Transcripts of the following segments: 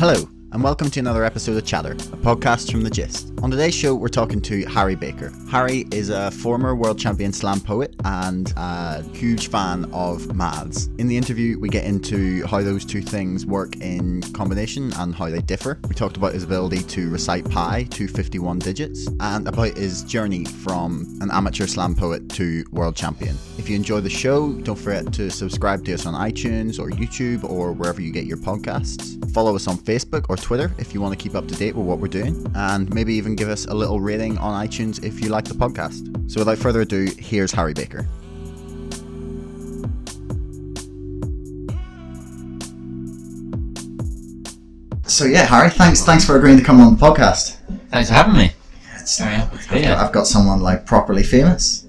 Hello, and welcome to another episode of Chatter, a podcast from The Gist. On today's show, we're talking to Harry Baker. Harry is a former world champion slam poet and a huge fan of maths. In the interview, we get into how those two things work in combination and how they differ. We talked about his ability to recite pi to 51 digits and about his journey from an amateur slam poet to world champion. If you enjoy the show, don't forget to subscribe to us on iTunes or YouTube or wherever you get your podcasts. Follow us on Facebook or Twitter if you want to keep up to date with what we're doing, and maybe even give us a little rating on iTunes if you like the podcast. So, without further ado, here's Harry Baker. So yeah, Harry, thanks thanks for agreeing to come on the podcast. Thanks for having me. It's, Very happy to be I've, got, here. I've got someone like properly famous.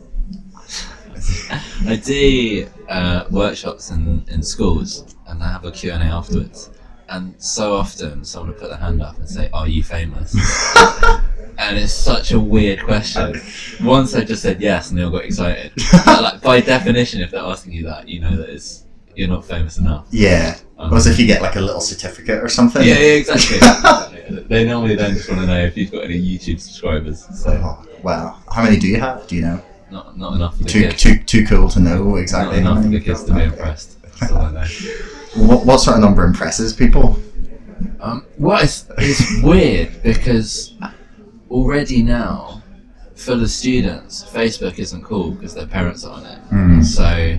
I do uh, workshops in, in schools and I have a Q&A afterwards. And so often someone will put their hand up and say, are you famous? and it's such a weird question. Once I just said yes and they all got excited. But like, by definition, if they're asking you that, you know that it's, you're not famous enough. Yeah. Um, Or as if you get like a little certificate or something. yeah, yeah, exactly. exactly. They normally then just want to know if you've got any YouTube subscribers. So Oh, wow. How many do you have? Do you know? not, not enough Too, kids. too, too cool to know exactly. how enough for the kids to be impressed. That's all I know. What, what sort of number impresses people? Um, well, it's, it's weird because already now, for the students, Facebook isn't cool because their parents are on it. Mm. So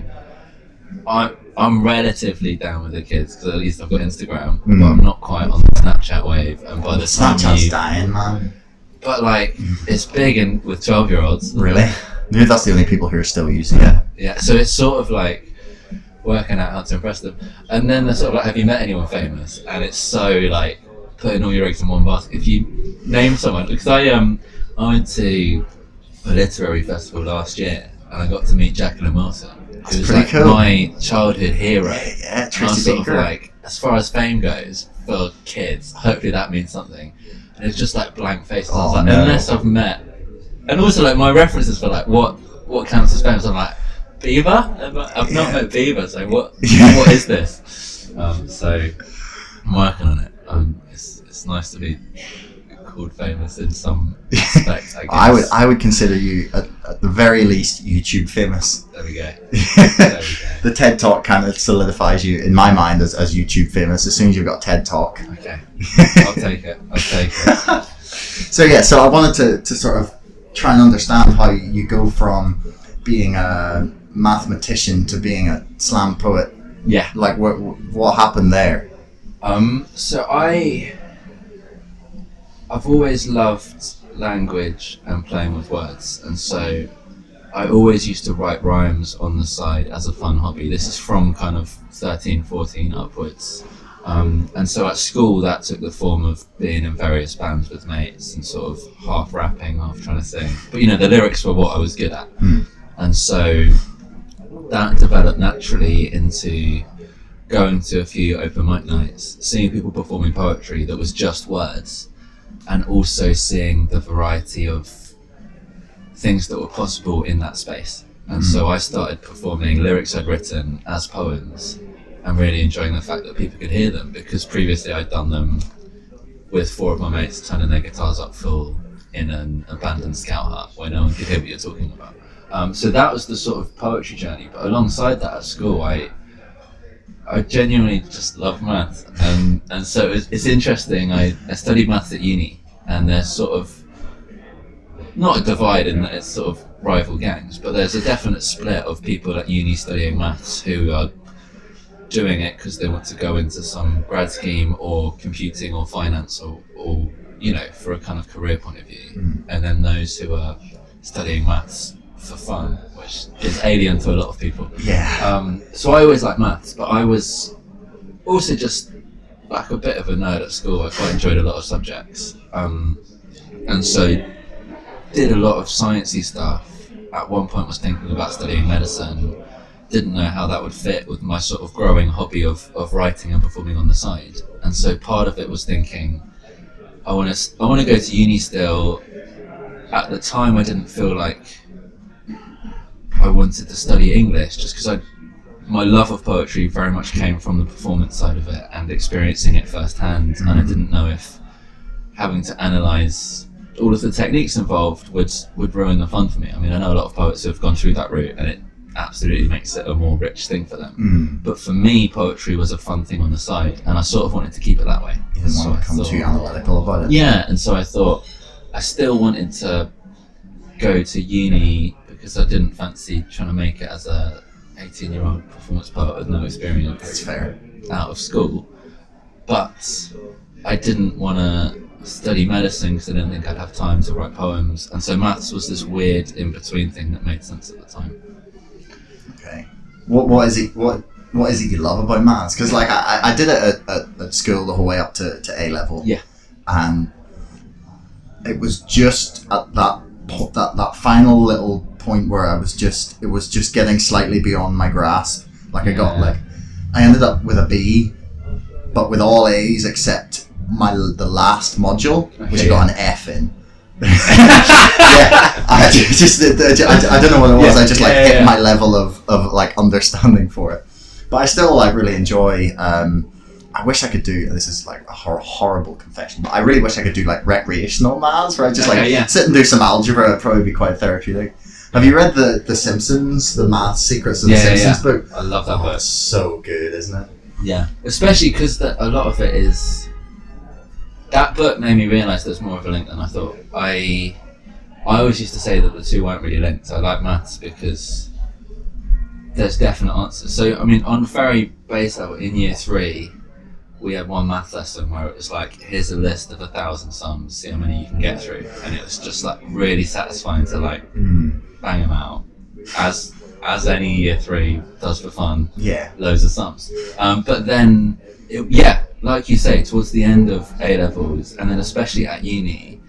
I'm I'm relatively down with the kids because at least I've got Instagram, Mm. but I'm not quite on the Snapchat wave. And by the time Snapchat's you, dying, man. but like it's big and with twelve year olds. Really? Maybe that's the only people who are still using it. Yeah, so it's sort of like working out how to impress them. And then they're sort of like, have you met anyone famous? And it's so like putting all your eggs in one basket. If you name someone, because I um I went to a literary festival last year and I got to meet Jacqueline Wilson, who was like cool. my childhood hero. Yeah, yeah, And I was Tracy sort of like, as far as fame goes for kids, hopefully that means something. And it's just like blank faces. I was Oh, like, no. unless I've met, and also like my references for like what what counts as famous. I'm like Bieber? I've not- Yeah. met Bieber, so what what is this? Um, so I'm working on it. Um, it's it's nice to be called famous in some respect. I guess. I would, I would consider you at, at the very least YouTube famous. There we go. There we go. the TED Talk kind of solidifies you in my mind as, as YouTube famous. As soon as you've got TED Talk. Okay. I'll take it. I'll take it. so yeah, so I wanted to, to sort of try and understand how you go from being a mathematician to being a slam poet. Yeah. Like what what happened there? Um, so I, I've always loved language and playing with words, and so I always used to write rhymes on the side as a fun hobby. This is from kind of 13, 14 upwards. Um, and so at school, that took the form of being in various bands with mates and sort of half rapping, half trying to sing. But you know, the lyrics were what I was good at. Hmm. And so that developed naturally into going to a few open mic nights, seeing people performing poetry that was just words, and also seeing the variety of things that were possible in that space. And so I started performing lyrics I'd written as poems and really enjoying the fact that people could hear them because previously I'd done them with four of my mates turning their guitars up full in an abandoned scout hut where no one could hear what you're talking about. Um, so that was the sort of poetry journey. But alongside that at school, I I genuinely just love maths, and and so it's, it's interesting. I, I studied maths at uni, and there's sort of not a divide in that it's sort of rival gangs, but there's a definite split of people at uni studying maths who are doing it because they want to go into some grad scheme or computing or finance or, or you know for a kind of career point of view, Mm. and then those who are studying maths for fun, which is alien to a lot of people. Yeah. Um, so I always liked maths, but I was also just like a bit of a nerd at school. I quite enjoyed a lot of subjects, um, and so did a lot of sciencey stuff. At one point, was thinking about studying medicine. Didn't know how that would fit with my sort of growing hobby of, of writing and performing on the side. And so part of it was thinking, I want to I want to go to uni still. At the time, I didn't feel like I wanted to study English just because I my love of poetry very much came from the performance side of it and experiencing it firsthand. And I Mhm. didn't know if having to analyze all of the techniques involved would would ruin the fun for me. I mean, I know a lot of poets who have gone through that route, and it absolutely makes it a more rich thing for them. Mm. But for me, poetry was a fun thing on the side, and I sort of wanted to keep it that way. You didn't So want to become thought- too analytical about it. yeah, and so I thought I still wanted to go to uni because I didn't fancy trying to make it as a 18 year old performance poet with no That's experience fair. out of school. But I didn't want to study medicine because I didn't think I'd have time to write poems, and so maths was this weird in between thing that made sense at the time. Okay. What what is it? What what is it you love about maths? Because like I, I I did it at, at, at school the whole way up to, to A level. Yeah. And it was just at that that that final little point where I was just it was just getting slightly beyond my grasp. Like I got Yeah. like I ended up with a B, but with all A's except my the last module, which I Okay, got an F in. yeah, I just, I, I don't know what it was. Yeah, I just like yeah, hit my level of, of like understanding for it. But I still like really enjoy. Um, I wish I could do. This is like a hor- horrible confession, but I really wish I could do like recreational maths, where I just like Okay, sit and do some algebra. It'd probably be quite therapeutic. Have you read the The Simpsons, the Math Secrets of Yeah, the yeah, Simpsons book? I love that Oh, book. it's so good, isn't it? Yeah, especially because a lot of it is. That book made me realise there's more of a link than I thought. I, I always used to say that the two weren't really linked. I like maths because there's definite answers. So I mean, on a very base level, in year three, we had one math lesson where it was like, here's a list of a thousand sums, see how many you can get through, and it was just like really satisfying to like hmm. Bang them out, as as any year three does for fun Yeah. loads of sums. Um, but then, it, yeah, like you say, towards the end of A levels, and then especially at uni,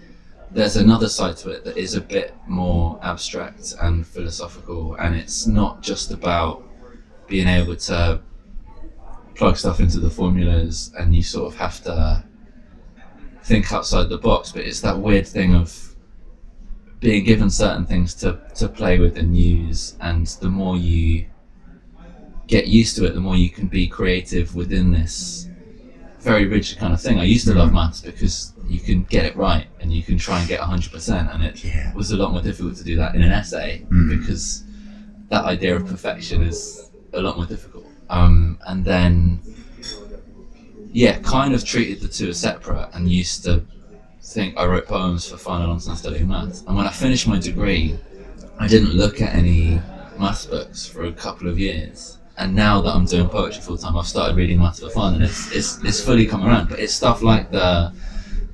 there's another side to it that is a bit more abstract and philosophical, and it's not just about being able to plug stuff into the formulas, and you sort of have to think outside the box. But it's that weird thing of being given certain things to, to play with and use, and the more you get used to it, the more you can be creative within this very rigid kind of thing. I used to love maths because you can get it right and you can try and get 100%, and it Yeah. was a lot more difficult to do that in an essay Mm. because that idea of perfection is a lot more difficult. Um, and then, yeah, kind of treated the two as separate and used to think I wrote poems for fun alongside studying maths. And when I finished my degree, I didn't look at any maths books for a couple of years. And now that I'm doing poetry full time, I've started reading maths for fun, and it's it's, it's fully come around. But it's stuff like the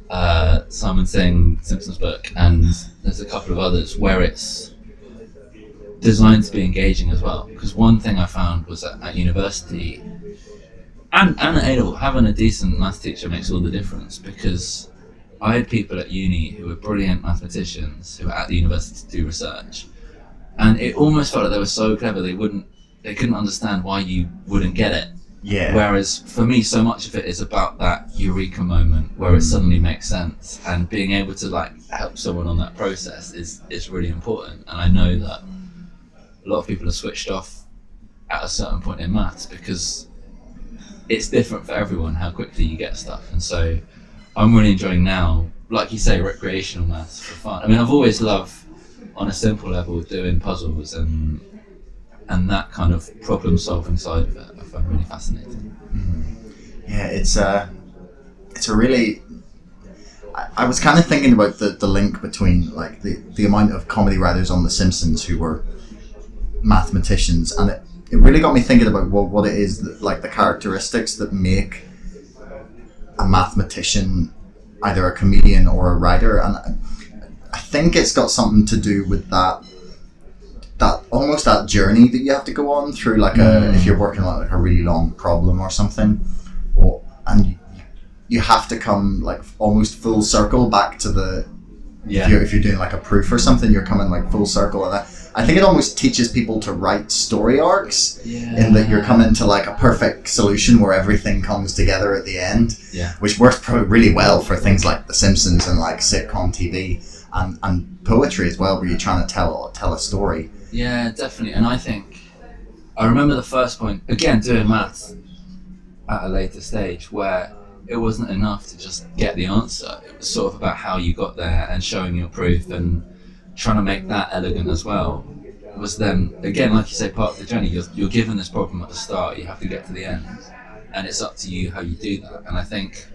uh, Simon Singh Simpsons book, and there's a couple of others where it's designed to be engaging as well. Because one thing I found was that at university and, and at having a decent maths teacher makes all the difference. Because I had people at uni who were brilliant mathematicians who were at the university to do research, and it almost felt like they were so clever they wouldn't, they couldn't understand why you wouldn't get it. Yeah. Whereas for me, so much of it is about that eureka moment where it mm. suddenly makes sense, and being able to like help someone on that process is is really important. And I know that a lot of people are switched off at a certain point in maths because it's different for everyone how quickly you get stuff. And so I'm really enjoying now, like you say, recreational maths for fun. I mean, I've always loved on a simple level doing puzzles and and that kind of problem solving side of it. I find really fascinating. Mm-hmm. Yeah, it's a, it's a really. I, I was kind of thinking about the, the link between like the, the amount of comedy writers on The Simpsons who were mathematicians, and it, it really got me thinking about what, what it is that, like the characteristics that make a mathematician either a comedian or a writer, and I, think it's got something to do with that that almost that journey that you have to go on through like a mm. if you're working on like a really long problem or something or and you, you have to come like almost full circle back to the if, you're, if you're doing like a proof or something you're coming like full circle and that I think it almost teaches people to write story arcs Yeah. in that you're coming to like a perfect solution where everything comes together at the end Yeah. which works pro- really well for things like The Simpsons and like sitcom TV and, and poetry as well where you're trying to tell tell a story Yeah, definitely. And I think I remember the first point again doing maths at a later stage where it wasn't enough to just get the answer. It was sort of about how you got there and showing your proof and trying to make that elegant as well. Was then again, like you say, part of the journey. You're, you're given this problem at the start. You have to get to the end, and it's up to you how you do that. And I think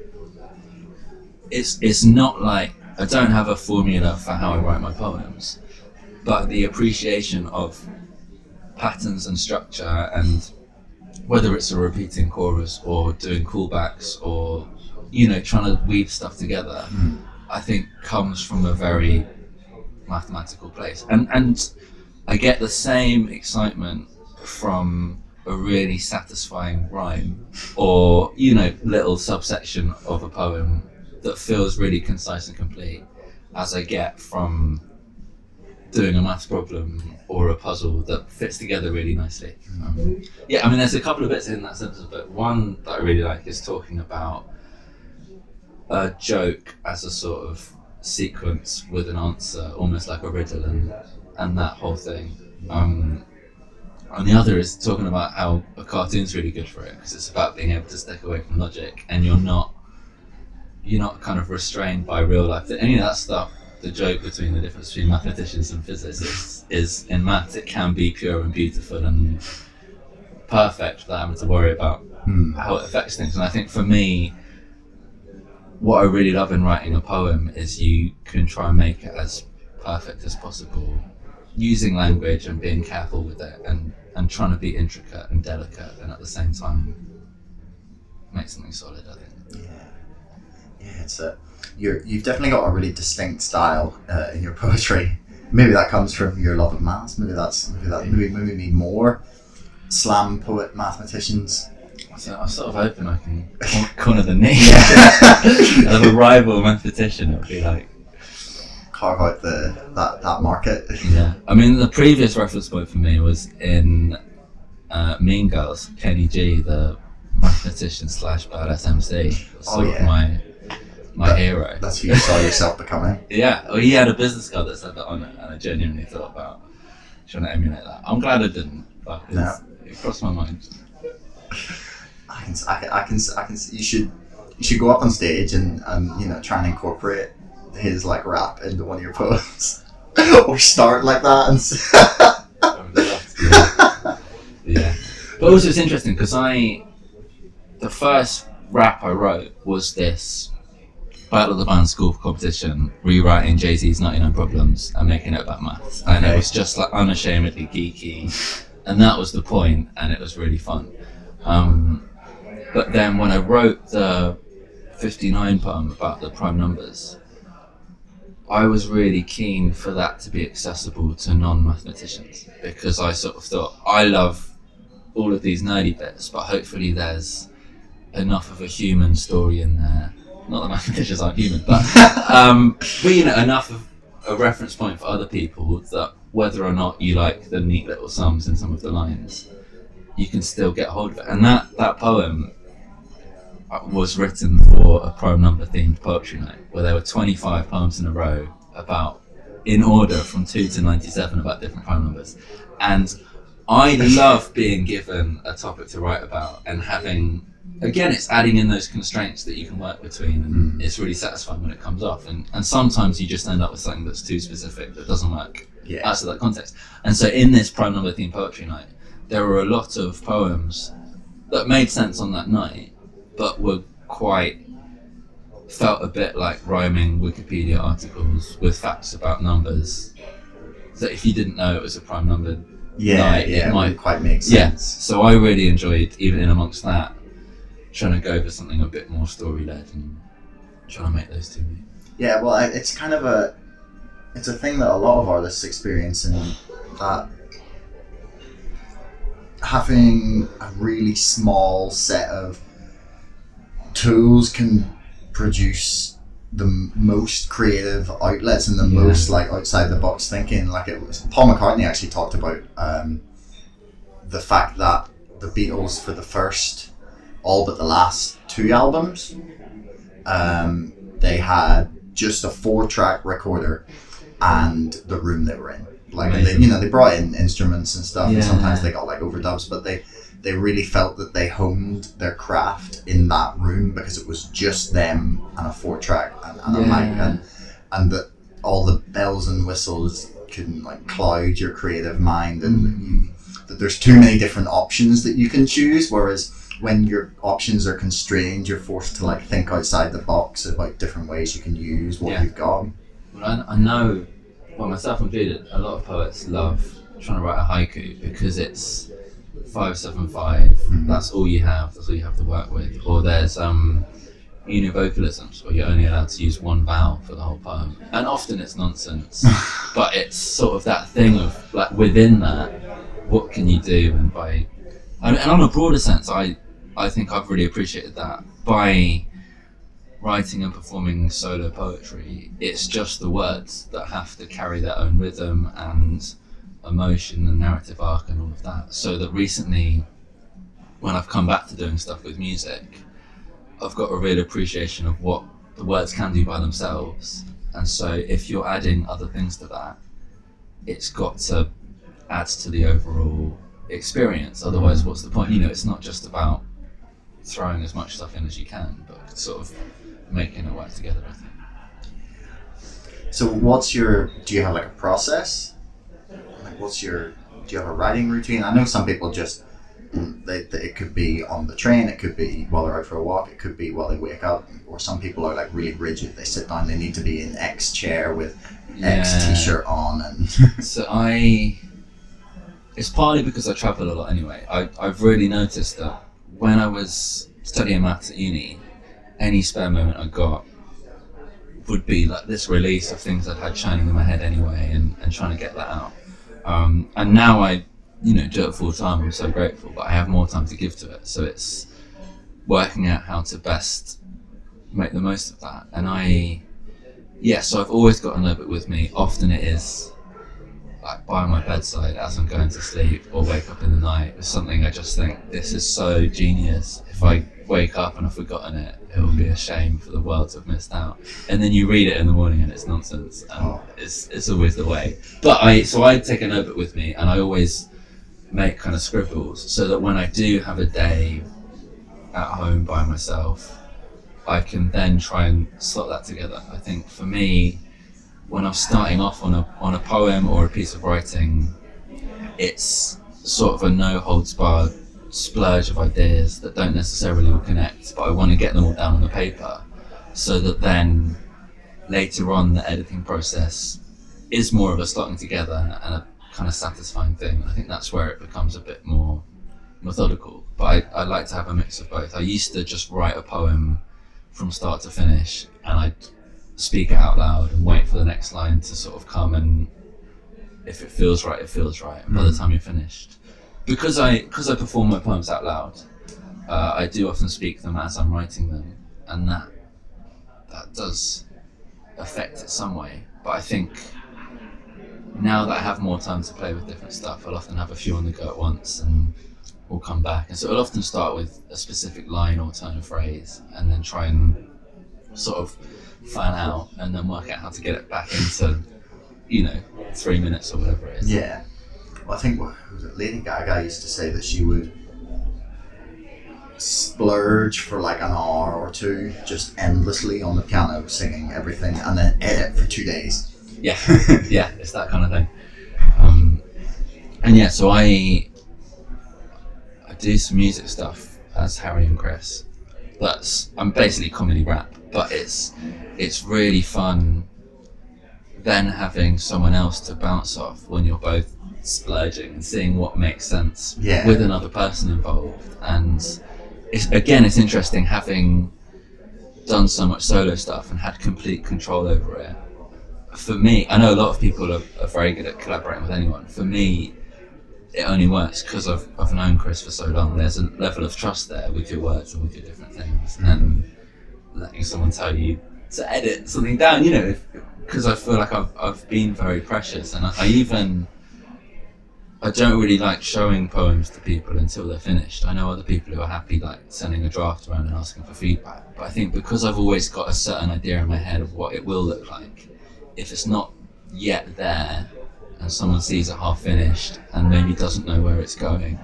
it's it's not like I don't have a formula for how I write my poems, but the appreciation of patterns and structure and whether it's a repeating chorus or doing callbacks or you know trying to weave stuff together Mm. i think comes from a very mathematical place and and i get the same excitement from a really satisfying rhyme or you know little subsection of a poem that feels really concise and complete as i get from doing a math problem or a puzzle that fits together really nicely. Um, yeah, I mean, there's a couple of bits in that sentence, but. One that I really like is talking about a joke as a sort of sequence with an answer, almost like a riddle, and and that whole thing. Um, and the other is talking about how a cartoon's really good for it because it's about being able to step away from logic, and you're not you're not kind of restrained by real life. Any of that stuff the joke between the difference between mathematicians and physicists is in maths it can be pure and beautiful and perfect without having to worry about Hmm. how it affects things. And I think for me, what I really love in writing a poem is you can try and make it as perfect as possible, using language and being careful with it, and and trying to be intricate and delicate, and at the same time make something solid. I think. Yeah, yeah, it's a you're you've definitely got a really distinct style uh, in your poetry. Maybe that comes from your love of maths. Maybe that's maybe that maybe maybe more slam poet mathematicians. So I'm sort of hoping I can corner the knee of a rival mathematician. It would be like, Carve out the that that market. yeah. I mean, the previous reference point for me was in uh, Mean Girls. Kevin G, the mathematician slash badass MC, was Oh, sort yeah. of my my That- hero. That's who you saw yourself becoming. Yeah, well, he had a business card that said that on it, and I genuinely thought about trying to emulate that. I'm glad I didn't, but No. it crossed my mind. I can, I can, I can, I can. You should, you should go up on stage and, and you know try and incorporate his like rap into one of your poems, or start like that and. s- I would love to, yeah. yeah. But also, it's interesting because I, the first rap I wrote was this Battle of the Band School competition, rewriting Jay Z's 99 Problems and making it about maths. And it Okay. was just like unashamedly geeky. And that was the point, and it was really fun. Um, but then when I wrote the 59 poem about the prime numbers, I was really keen for that to be accessible to non mathematicians because I sort of thought I love all of these nerdy bits, but hopefully there's enough of a human story in there. Not that mathematicians aren't human, but um, but you know enough of a reference point for other people that whether or not you like the neat little sums in some of the lines, you can still get hold of it. And that that poem was written for a prime number themed poetry night where there were 25 poems in a row about in order from 2 to 97 about different prime numbers and i love being given a topic to write about and having again it's adding in those constraints that you can work between and Mm. it's really satisfying when it comes off and, and sometimes you just end up with something that's too specific that doesn't work Yeah. outside that context. And so in this prime number theme poetry night, there were a lot of poems that made sense on that night, but were quite felt a bit like rhyming Wikipedia articles with facts about numbers. That if you didn't know it was a prime number, Yeah, night, yeah, it might quite make sense. yeah. So I really enjoyed even in amongst that, trying to go for something a bit more story led and trying to make those two meet. Yeah, well, it's kind of a, it's a thing that a lot of artists experience, and that having a really small set of tools can produce the most creative outlets and the Yeah. most like outside the box thinking. Like it was Paul McCartney actually talked about um, the fact that the Beatles for the first, all but the last two albums, um, they had just a four track recorder and the room they were in. Like and they, you know, they brought in instruments and stuff, and sometimes they got like overdubs, but they they really felt that they honed their craft in that room because it was just them and a four track and, and a mic and and that all the bells and whistles can like cloud your creative mind and Mm. you, that there's too many different options that you can choose whereas when your options are constrained you're forced to like think outside the box about different ways you can use what Yeah. you've got Well, I, I know, well, myself included, a lot of poets love trying to write a haiku because it's five seven five. Mhm. That's all you have. That's all you have to work with. Or there's um, univocalisms where you're only allowed to use one vowel for the whole poem, and often it's nonsense. but it's sort of that thing of like within that, what can you do? And by and, and on a broader sense, I I think I've really appreciated that by writing and performing solo poetry, it's just the words that have to carry their own rhythm and emotion and narrative arc and all of that. So that recently, when I've come back to doing stuff with music, I've got a real appreciation of what the words can do by themselves. And so if you're adding other things to that, it's got to add to the overall experience. Otherwise, what's the point? You know, it's not just about throwing as much stuff in as you can, but sort of making it work together. I think. so what's your do you have like a process like what's your do you have a writing routine i know some people just mm, they, they, it could be on the train it could be while they're out for a walk it could be while they wake up or some people are like really rigid they sit down they need to be in x chair with x Yeah. t-shirt on and So I, it's partly because I travel a lot anyway. I, I've really noticed that when I was studying maths at uni, any spare moment I got would be like this release of things I'd had shining in my head anyway and, and trying to get that out. Um, and now I, you know, do it full time. I'm so grateful, but I have more time to give to it. So it's working out how to best make the most of that. And I, yeah, so I've always got a notebook with me. Often it is like by my bedside as I'm going to sleep or wake up in the night with something I just think this is so genius. If I wake up and I've forgotten it, it would be a shame for the world to have missed out. And then you read it in the morning and it's nonsense, and Oh. it's it's always the way. But I so I take a notebook with me and I always make kind of scribbles so that when I do have a day at home by myself, I can then try and slot that together. I think for me, when I'm starting off on a on a poem or a piece of writing, it's sort of a no holds barred splurge of ideas that don't necessarily all connect, but I want to get them all down on the paper, so that then later on the editing process is more of a slotting together and a kind of satisfying thing. I think that's where it becomes a bit more methodical. But I, I like to have a mix of both. I used to just write a poem from start to finish and I'd speak it out loud and wait for the next line to sort of come and if it feels right, it feels right. And by the Mm. time you're finished, because I because I perform my poems out loud, uh, I do often speak them as I'm writing them, and that that does affect it some way. But I think now that I have more time to play with different stuff, I'll often have a few on the go at once and we'll come back. And so it'll often start with a specific line or turn of phrase and then try and sort of fan out and then work out how to get it back into, you know, three minutes or whatever it is. Yeah. I think? Lady Gaga used to say that she would splurge for like an hour or two, just endlessly on the piano, singing everything, and then edit for two days. Yeah, yeah, it's that kind of thing. Um, and yeah, so I I do some music stuff as Harry and Chris. That's I'm basically comedy rap, but it's it's really fun. Then having someone else to bounce off when you're both splurging and seeing what makes sense Yeah. with another person involved, and it's again it's interesting having done so much solo stuff and had complete control over it for me, I know a lot of people are, are very good at collaborating with anyone. For me, it only works because I've, I've known Chris for so long. There's a level of trust there with your words and with your different things, and letting someone tell you to edit something down, you know, because I feel like I've, I've been very precious, and I, I even I don't really like showing poems to people until they're finished. I know other people who are happy like sending a draft around and asking for feedback, but I think because I've always got a certain idea in my head of what it will look like, if it's not yet there and someone sees it half finished and maybe doesn't know where it's going,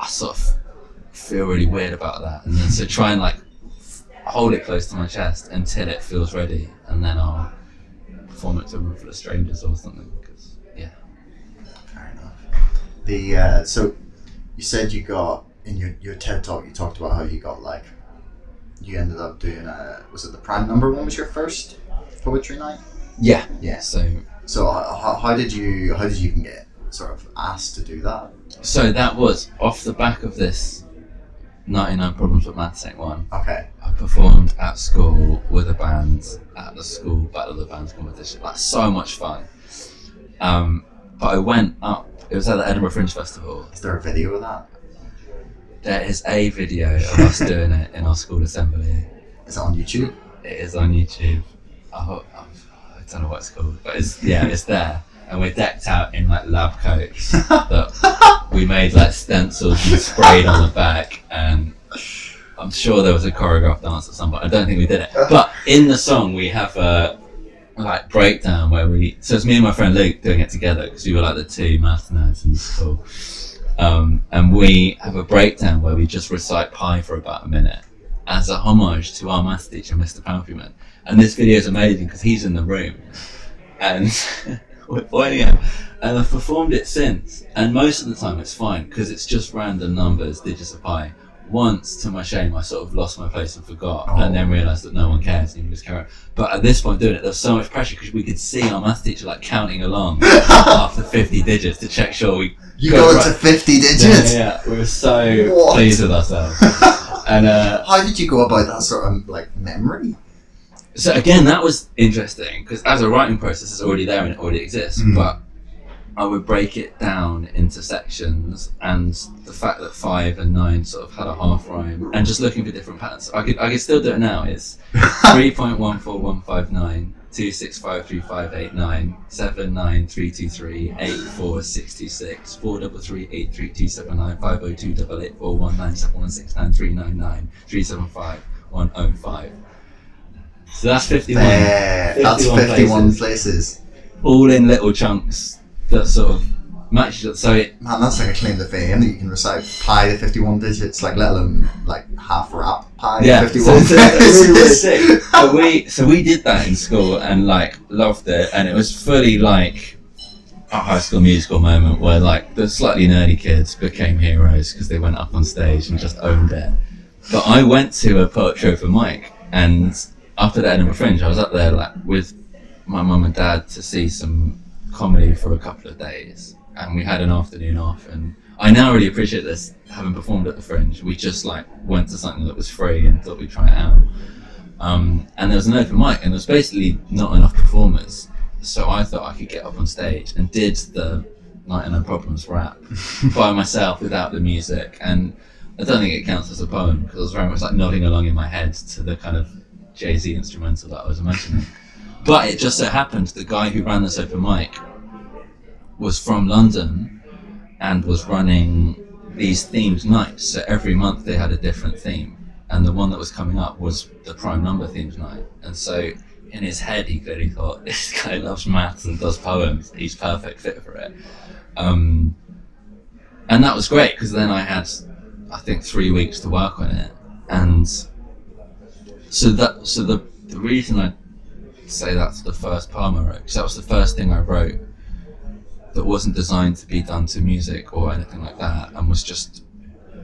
I sort of feel really weird about that. And then so try and like hold it close to my chest until it feels ready, and then I'll perform it to a room full of strangers or something. 'cause, yeah. Fair enough. The uh, so you said you got in your, your TED talk you talked about how you got like you ended up doing a was it the prime number one was your first poetry night? Yeah. Yeah. So So how, how did you how did you even get sort of asked to do that? so that was off the back of this 99 Problems with Maths Ain't One. Okay. I performed at school with a band at the school Battle of the Bands competition. that's so much fun. Um, but I went up. It was at the Edinburgh Fringe Festival. Is there a video of that? There is a video of us doing it in our school assembly. Is it on YouTube? It is on YouTube. I, hope, I don't know what it's called, but it's yeah, it's there. And we're decked out in like lab coats that we made like stencils and sprayed on the back. And I'm sure there was a choreographed dance at some point. I don't think we did it, but in the song we have a like breakdown where we. So it's me and my friend Luke doing it together because we were like the two math nerds in school. Um, and we have a breakdown where we just recite pi for about a minute as a homage to our math teacher, Mr. Palfreyman. And this video is amazing because he's in the room and we're pointing at. And I've performed it since, and most of the time it's fine because it's just random numbers, digits of pi. Once, to my shame, I sort of lost my place and forgot, and then realised that no one cares and you just carry on. But at this point, doing it, there was so much pressure because we could see our math teacher like counting along after 50 digits to check sure we You got go it into fifty digits. yeah, yeah. we were so What? pleased with ourselves. and uh, How did you go about that sort of like memory? so again, that was interesting because as a writing process, it's already there and it already exists. Mhm. But I would break it down into sections, and the fact that five and nine sort of had a half rhyme, and just looking for different patterns. I could I could still do it now. Is three point one four one five nine. Two six five three five eight nine seven nine three two three eight four six two six four double three eight three two seven nine five oh two double eight four one nine seven one six nine three nine nine three seven five one oh five. So that's fifty one. That's 51 fifty-one places. All in little chunks that sort of match. each other. So it, Man, that's like a claim to fame that you can recite pi to fifty-one digits, like let alone like half rap pi yeah, to so fifty-one it's really. So we so we did that in school and like loved it, and it was fully like a high school musical moment where like the slightly nerdy kids became heroes because they went up on stage and just owned it. But I went to a poetry open mic, and after the Edinburgh Fringe, I was up there like with my mum and dad to see some comedy for a couple of days, and we had an afternoon off. And I now really appreciate this, having performed at the Fringe. We just like went to something that was free and thought we'd try it out. Um, and there was an open mic, and there was basically not enough performers, so I thought I could get up on stage and did the 99 Problems rap by myself without the music. And I don't think it counts as a poem because I was very much like nodding along in my head to the kind of Jay Z instrumental that I was imagining. But it just so happened the guy who ran this open mic was from London and was running these themed nights. So every month they had a different theme. And the one that was coming up was the prime number themed night. And so in his head, he clearly thought, this guy loves maths and does poems. He's perfect fit for it. Um, and that was great because then I had, I think, three weeks to work on it. And so that, so the, the reason I say that's the first poem I wrote, because that was the first thing I wrote that wasn't designed to be done to music or anything like that, and was just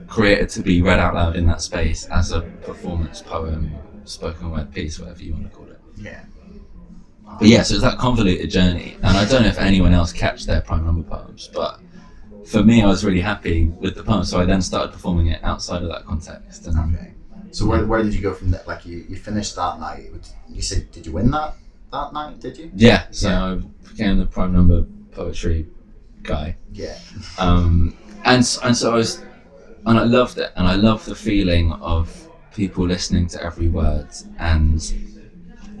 created to be read out loud in that space as a performance poem, spoken word piece, whatever you want to call it. Yeah. But yeah, so it's that convoluted journey, and I don't know if anyone else catch their prime number poems, but for me, I was really happy with the poem, so I then started performing it outside of that context. And Okay. So where, where did you go from that? Like you, you finished that night. You said, did you win that that night? Did you? yeah, so Yeah. I became the prime number poetry guy. Yeah. um, and and so I was, and I loved it, and I love the feeling of people listening to every word and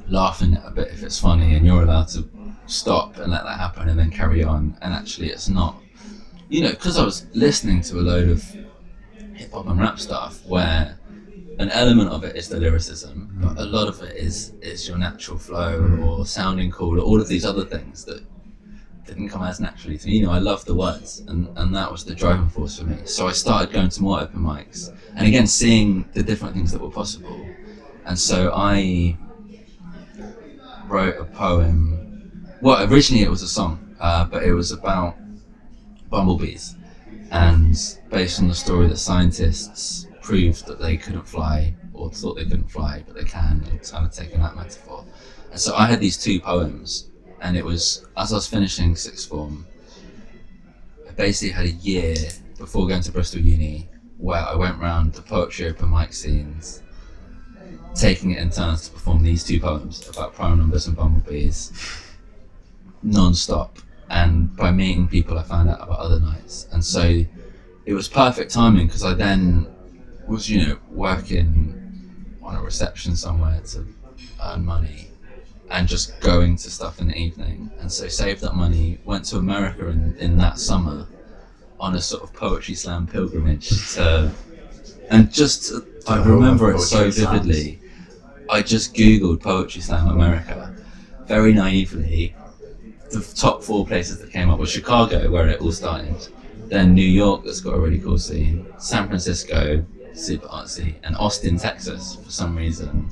laughing at a bit if it's funny, and you're allowed to stop and let that happen, and then carry on. And actually, it's not, you know, because I was listening to a load of hip hop and rap stuff where an element of it is the lyricism, but a lot of it is is your natural flow or sounding cool or all of these other things that didn't come as naturally to me. You know, I loved the words, and, and that was the driving force for me. So I started going to more open mics, and again, seeing the different things that were possible. And so I wrote a poem. Well, originally it was a song, uh, but it was about bumblebees, and based on the story that scientists proved that they couldn't fly, or thought they couldn't fly, but they can, and kind of taking that metaphor. And so I had these two poems, and it was as I was finishing sixth form. I basically had a year before going to Bristol Uni where I went round the poetry open mic scenes, taking it in turns to perform these two poems about prime numbers and bumblebees, non-stop. And by meeting people, I found out about other nights, and so it was perfect timing because I then was, you know, working on a reception somewhere to earn money and just going to stuff in the evening. And so saved that money, went to America in, in that summer on a sort of poetry slam pilgrimage to, and just, I remember it so vividly. I just Googled Poetry Slam America, very naively. The top four places that came up was Chicago, where it all started, then New York, that's got a really cool scene, San Francisco, super artsy, and Austin, Texas, for some reason,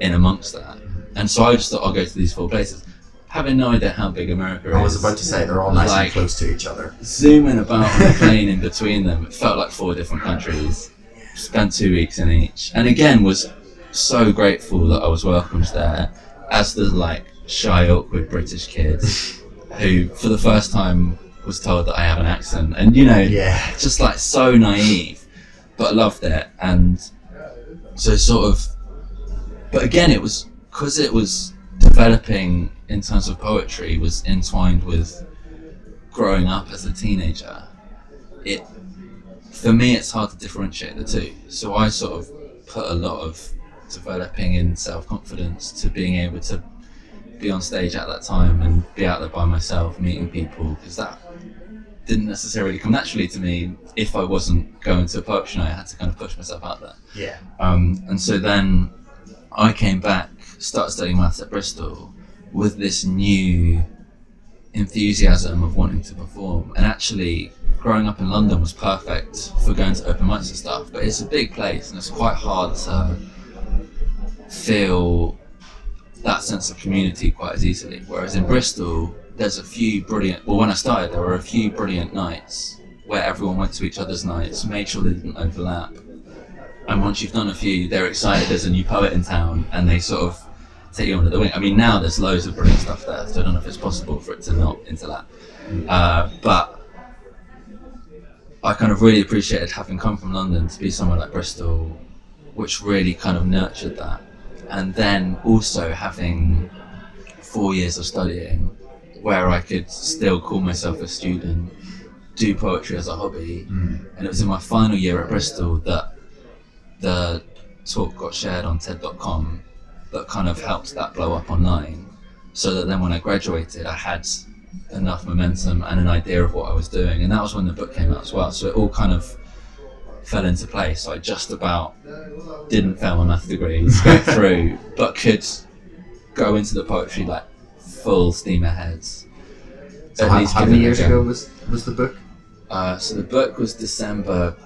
in amongst that. And so I just thought I'll go to these four places, having no idea how big America is. I was about to say they're all nice Like- and close to each other. zooming about on a plane in between them. It felt like four different countries. Spent two weeks in each, and again was so grateful that I was welcomed there as the like shy, awkward British kid who, for the first time, was told that I have an accent, and you know, Yeah. just like so naive, but I loved it, and so sort of. But again, it was because it was developing in terms of poetry was entwined with growing up as a teenager. It for me, it's hard to differentiate the two. So I sort of put a lot of developing in self confidence to being able to be on stage at that time and be out there by myself, meeting people, because that didn't necessarily come naturally to me if I wasn't going to a night. I had to kind of push myself out there. Yeah. Um, and so then I came back, started studying maths at Bristol with this new enthusiasm of wanting to perform. And actually, growing up in London was perfect for going to open mics and stuff, but it's a big place and it's quite hard to feel that sense of community quite as easily. Whereas in Bristol, there's a few brilliant, well, when I started, there were a few brilliant nights where everyone went to each other's nights, made sure they didn't overlap. And once you've done a few, they're excited there's a new poet in town and they sort of take you under the wing. I mean, now there's loads of brilliant stuff there, so I don't know if it's possible for it to not interlap. Uh, but I kind of really appreciated having come from London to be somewhere like Bristol, which really kind of nurtured that. And then also having four years of studying where I could still call myself a student, do poetry as a hobby. Hmm. And it was in my final year at Bristol that the talk got shared on TED.com that kind of helped that blow up online. So that then when I graduated, I had enough momentum and an idea of what I was doing. And that was when the book came out as well. So it all kind of fell into place. So I just about didn't fail my math degrees, go through, but could go into the poetry like full steam ahead. So how, how many years ago was was the book? Uh, so the book was December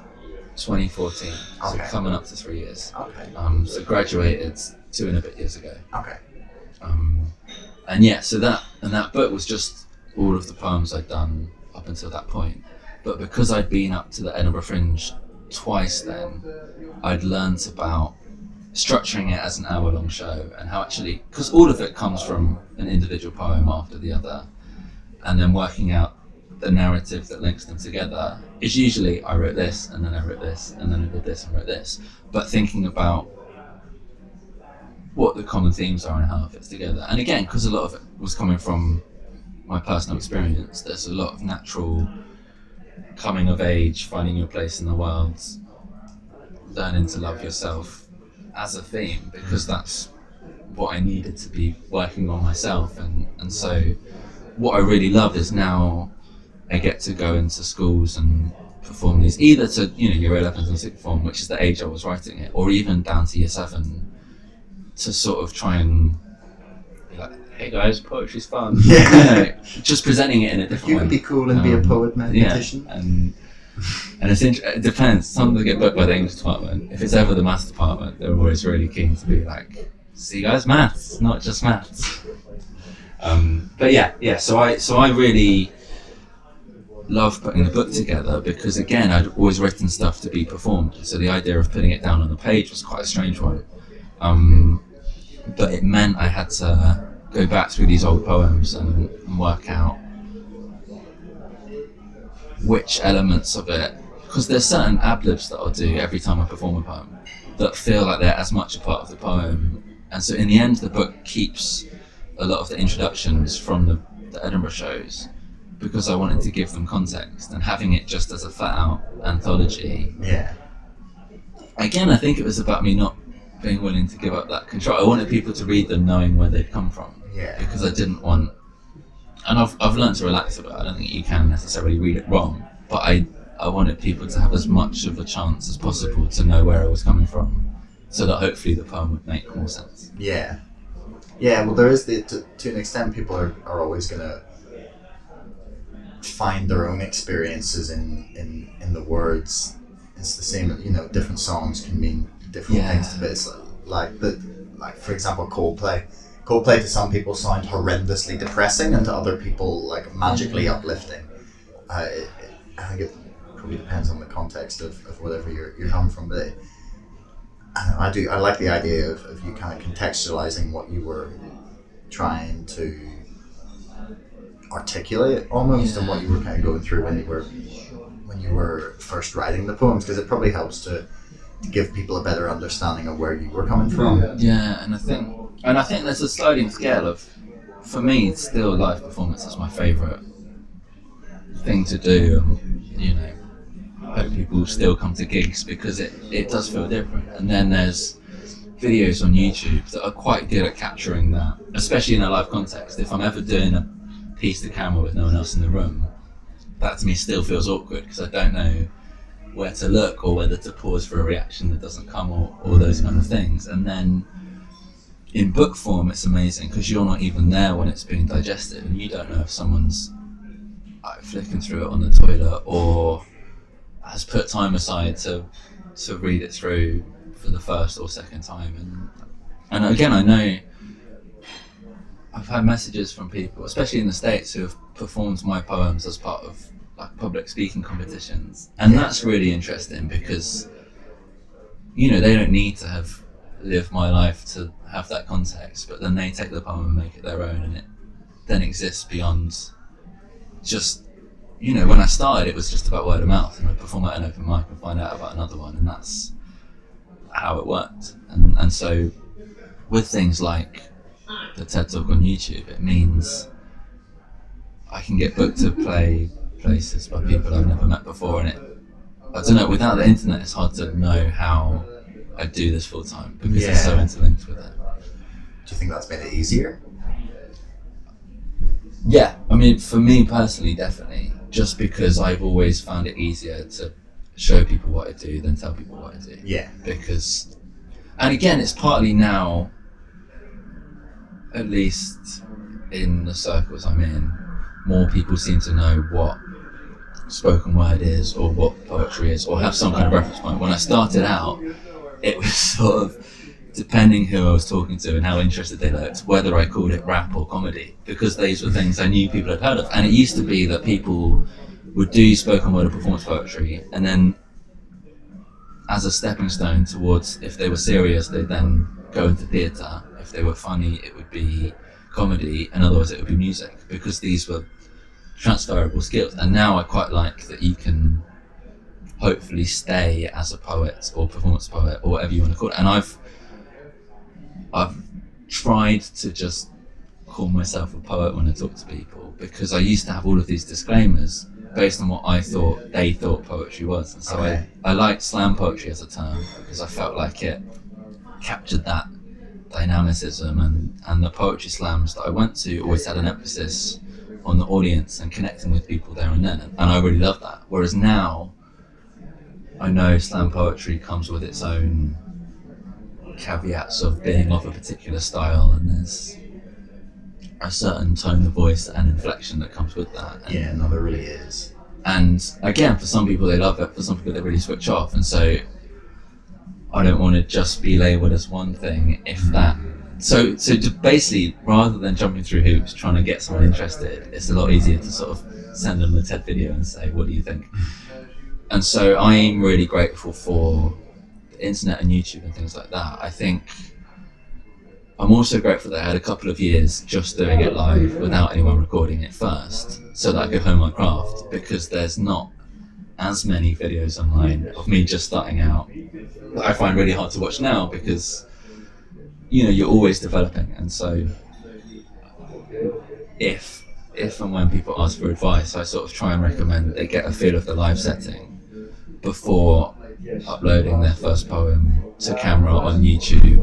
2014, so Okay. coming up to three years. Okay. Um, so graduated two and a bit years ago. Okay. Um, and yeah, so that and that book was just all of the poems I'd done up until that point. But because I'd been up to the Edinburgh Fringe twice, then I'd learnt about structuring it as an hour-long show and how actually, because all of it comes from an individual poem after the other, and then working out the narrative that links them together is usually I wrote this and then I wrote this and then I did this and wrote this. But thinking about what the common themes are and how it fits together. And again, because a lot of it was coming from my personal experience, there's a lot of natural coming of age, finding your place in the world, learning to love yourself as a theme because that's what I needed to be working on myself. And, and so, what I really love is now I get to go into schools and perform these either to you know year 11 and sixth form, which is the age I was writing it, or even down to year seven to sort of try and like, hey guys, poetry's fun. Yeah. You know, just presenting it in a different You way. could be cool and be a Um, poet yeah, mathematician. and and it's it depends. Some of get booked by the English department. If it's ever the maths department, they're always really keen to be like, "See, guys, maths, not just maths." Um, but yeah, yeah. So I so I really love putting the book together because again, I'd always written stuff to be performed. So the idea of putting it down on the page was quite a strange one. Um, but it meant I had to go back through these old poems and, and work out which elements of it because there's certain ad libs that I'll do every time I perform a poem that feel like they're as much a part of the poem and so in the end the book keeps a lot of the introductions from the, the Edinburgh shows because I wanted to give them context and having it just as a flat out anthology Yeah. again I think it was about me not being willing to give up that control I wanted people to read them knowing where they'd come from Yeah. because I didn't want, and I've, I've learned to relax about it. I don't think you can necessarily read it wrong, but I, I wanted people to have as much of a chance as possible to know where I was coming from, so that hopefully the poem would make more sense. Yeah. Yeah, well, there is the, to, to an extent, people are, are always going to find their own experiences in, in, in the words. It's the same, you know, different songs can mean different Yeah. things to bits. Like, like, the, like, for example, Coldplay. Coldplay to some people sound horrendously depressing, and to other people, like, magically uplifting. Uh, it, I think it probably depends on the context of, of whatever you're, you're coming from, but it, I, don't know, I do. I like the idea of, of you kind of contextualizing what you were trying to articulate almost, and what you were kind of going through when you were when you were first writing the poems, because it probably helps to, to give people a better understanding of where you were coming from. Yeah, and I think, and I think there's a sliding scale of, for me, still live performance is my favourite thing to do. And, you know, I hope people still come to gigs because it, it does feel different. And then there's videos on YouTube that are quite good at capturing that, especially in a live context. If I'm ever doing a piece to camera with no one else in the room, that to me still feels awkward because I don't know where to look or whether to pause for a reaction that doesn't come or, or those kind of things. And then in book form, it's amazing because you're not even there when it's being digested and you don't know if someone's uh, flicking through it on the toilet or has put time aside to to read it through for the first or second time. And and again, I know I've had messages from people, especially in the states, who have performed my poems as part of like public speaking competitions, and Yeah. that's really interesting because you know they don't need to have lived my life to have that context, but then they take the poem and make it their own, and it then exists beyond just you know when I started, it was just about word of mouth, and I'd perform at an open mic and find out about another one, and that's how it worked, and and so with things like the TED Talk on YouTube, it means I can get booked to play places by people I've never met before, and it. I don't know. Without the internet, it's hard to know how I do this full time because it's so interlinked with it. Do you think that's made it easier? Yeah, I mean, for me personally, definitely. Just because I've always found it easier to show people what I do than tell people what I do. Yeah. because and again it's partly now at least in the circles i'm in more people seem to know what spoken word is or what poetry is or have some kind of reference point when i started out it was sort of depending who i was talking to and how interested they looked whether i called it rap or comedy because these were things i knew people had heard of. And it used to be that people would do spoken word or performance poetry and then as a stepping stone towards if they were serious they'd then go into theatre. If they were funny it would be comedy. And otherwise it would be music because these were transferable skills. And now i quite like that you can hopefully stay as a poet or performance poet or whatever you want to call it and i've i've tried to just call myself a poet when i talk to people because i used to have all of these disclaimers based on what I thought they thought poetry was. And so Okay. I, I liked slam poetry as a term because I felt like it captured that dynamicism and, and the poetry slams that I went to always had an emphasis on the audience and connecting with people there and then. And I really loved that. Whereas now I know slam poetry comes with its own caveats of being of a particular style and there's a certain tone of voice and inflection that comes with that. And, Yeah, no, there really is. and again, for some people they love it, for some people they really switch off, and so I don't want to just be labelled as one thing. If that, so so to basically, rather than jumping through hoops trying to get someone interested, it's a lot easier to sort of send them the TED video and say, "What do you think?" And so I'm really grateful for the internet and YouTube and things like that. I think. I'm also grateful that I had a couple of years just doing it live without anyone recording it first, so that I could hone my craft. Because there's not as many videos online of me just starting out that I find really hard to watch now because you know you're always developing, and so if if and when people ask for advice, I sort of try and recommend that they get a feel of the live setting before uploading their first poem to camera on YouTube.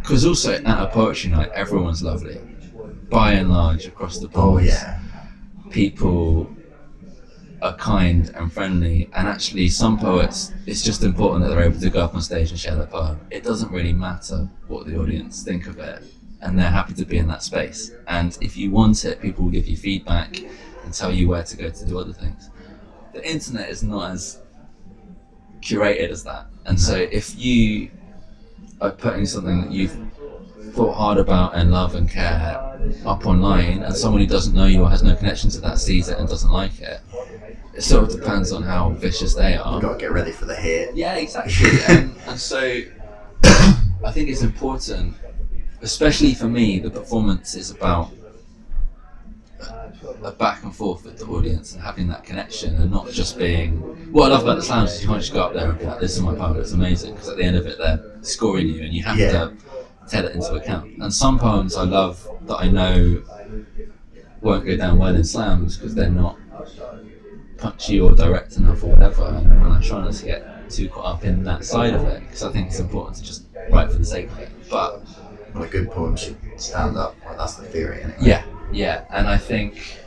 Because also at a poetry night, everyone's lovely, by and large across the Oh board. yeah. People are kind and friendly, and actually, some poets, it's just important that they're able to go up on stage and share their poem. It doesn't really matter what the audience think of it, and they're happy to be in that space. And if you want it, people will give you feedback and tell you where to go to do other things. The internet is not as curated as that, and so if you are putting something that you've thought hard about and love and care up online, and someone who doesn't know you or has no connection to that sees it and doesn't like it, it sort of depends on how vicious they are. You are. got to get ready for the hit. Yeah, exactly. and, and so I think it's important, especially for me, the performance is about a back and forth with the audience and having that connection and not just being. What I love about the slams is you can't just go up there and be like, "This is my poem, it's amazing," because at the end of it, they're scoring you and you have Yeah. to take it into account. And some poems I love that I know won't go down well in slams because they're not punchy or direct enough or whatever. And, and I try not to get too caught up in that side of it because I think it's important to just write for the sake of it. But Well, a good poem should stand up. Well, that's the theory, anyway. yeah, yeah, and I think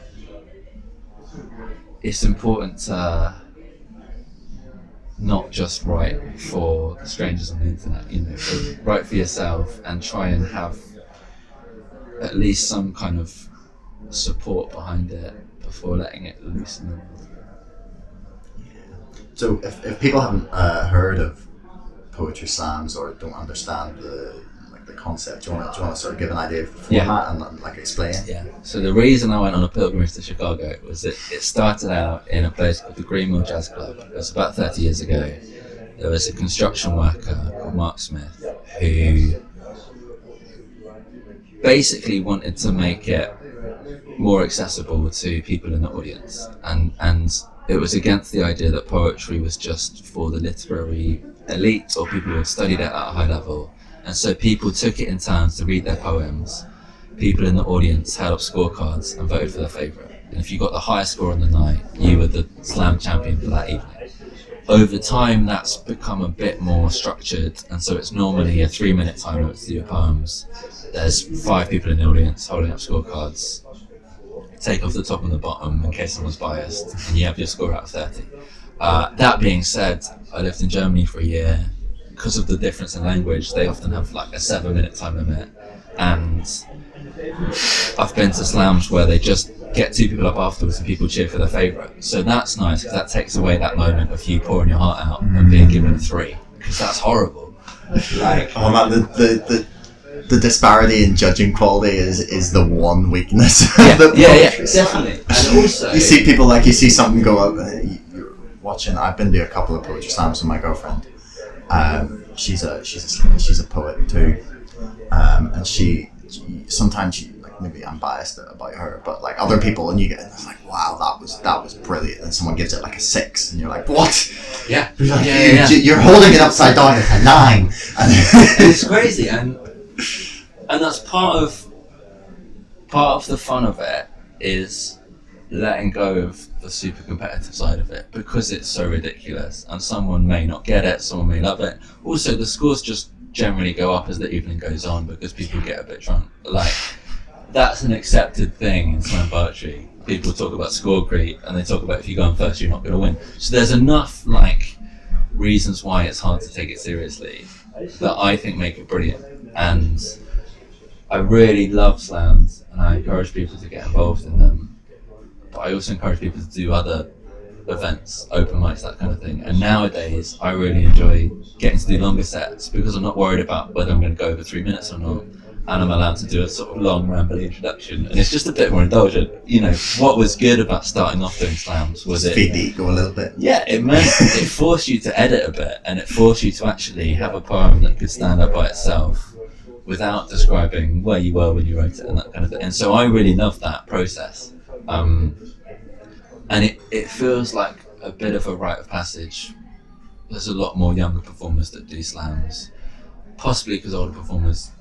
it's important to not just write for strangers on the internet. You know, write for yourself and try and have at least some kind of support behind it before letting it loose in the world. So if, if people haven't uh, heard of poetry slams or don't understand the the concept, do you want to do you want to sort of give an idea of the Yeah. format and, and like explain? Yeah. So the reason I went on a pilgrimage to Chicago was that it started out in a place called the Green Mill Jazz Club. It was about 30 years ago. There was a construction worker called Marc Smith who basically wanted to make it more accessible to people in the audience, and and it was against the idea that poetry was just for the literary elite or people who had studied it at a high level, and so people took it in turns to read their poems. People in the audience held up scorecards and voted for their favourite, and if you got the highest score on the night, you were the slam champion for that evening. Over time, that's become a bit more structured, and so it's normally a three-minute time limit to your poems. There's five people in the audience holding up scorecards. Take off the top and the bottom in case someone's biased, and you have your score out of 30. Uh, that being said, I lived in Germany for a year. Because of the difference in language, they often have like a seven minute time limit. And I've been to slams where they just get two people up afterwards and people cheer for their favourite. So that's nice because that takes away that moment of you pouring your heart out and being given a three. Because that's horrible. Like, Oh man, the, the, the, the disparity in judging quality is, is the one weakness. yeah, of the yeah, yeah, definitely. And also, You see people like you see something go up. Uh, you- you're watching. I've been to a couple of poetry slams with my girlfriend. Um, she's a she's a she's a poet too, um, and she, she sometimes she like maybe I'm biased about her, but like other people, and you get it's like wow that was that was brilliant, and someone gives it like a six, and you're like what? yeah, You're, like, yeah, yeah, you, yeah. you're holding it upside down. at a nine. it's crazy and and that's part of part of the fun of it is letting go of the super competitive side of it because it's so ridiculous. And someone may not get it someone may love it. Also the scores just generally go up as the evening goes on because people get a bit drunk. Like that's an accepted thing in slam poetry people talk about score creep and they talk about if you go on first you're not going to win. So there's enough like reasons why it's hard to take it seriously that I think make it brilliant. And I really love slams, and I encourage people to get involved in them. But I also encourage people to do other events, open mics, that kind of thing. And nowadays, I really enjoy getting to do longer sets because I'm not worried about whether I'm going to go over three minutes or not. And I'm allowed to do a sort of long, rambly introduction, and it's just a bit more indulgent. You know, what was good about starting off doing slams was it Feed the ego a little bit. yeah, it meant it forced you to edit a bit, and it forced you to actually have a poem that could stand up by itself without describing where you were when you wrote it and that kind of thing. And so I really love that process, um, and it it feels like a bit of a rite of passage. There's a lot more younger performers that do slams, possibly because older performers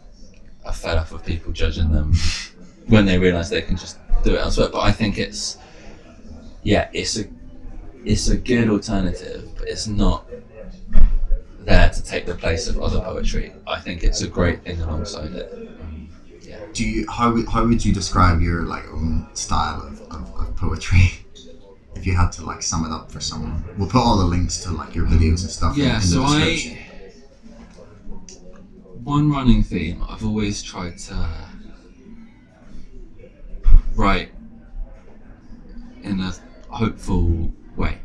are fed up of people judging them when they realise they can just do it elsewhere. But I think it's yeah, it's a it's a good alternative, but it's not there to take the place of other poetry. I think it's a great thing alongside it. Do you how would- how would you describe your like own style of, of, of poetry? If you had to like sum it up for someone, we'll put all the links to like your videos and stuff. in- Yeah, in, so the I description. one running theme I've always tried to write in a hopeful way,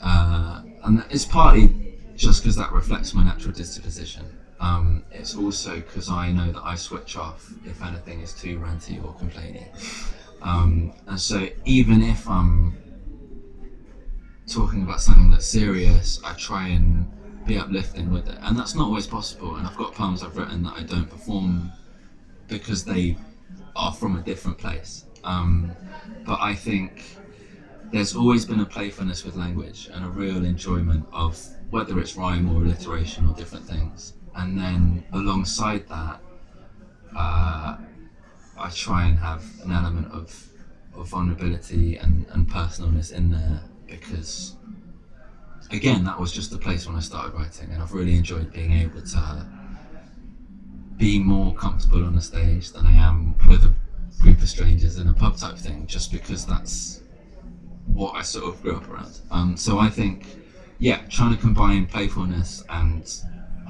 uh, and it's partly just because that reflects my natural disposition. Um, it's also because I know that I switch off if anything is too ranty or complaining, um, and so even if I'm talking about something that's serious, I try and be uplifting with it, and that's not always possible. And I've got poems I've written that I don't perform because they are from a different place. Um, but I think there's always been a playfulness with language and a real enjoyment of whether it's rhyme or alliteration or different things. And then alongside that, uh, I try and have an element of, of vulnerability and, and personalness in there because again, that was just the place when I started writing, and I've really enjoyed being able to be more comfortable on the stage than I am with a group of strangers in a pub type thing, just because that's what I sort of grew up around. Um, so I think, yeah, trying to combine playfulness and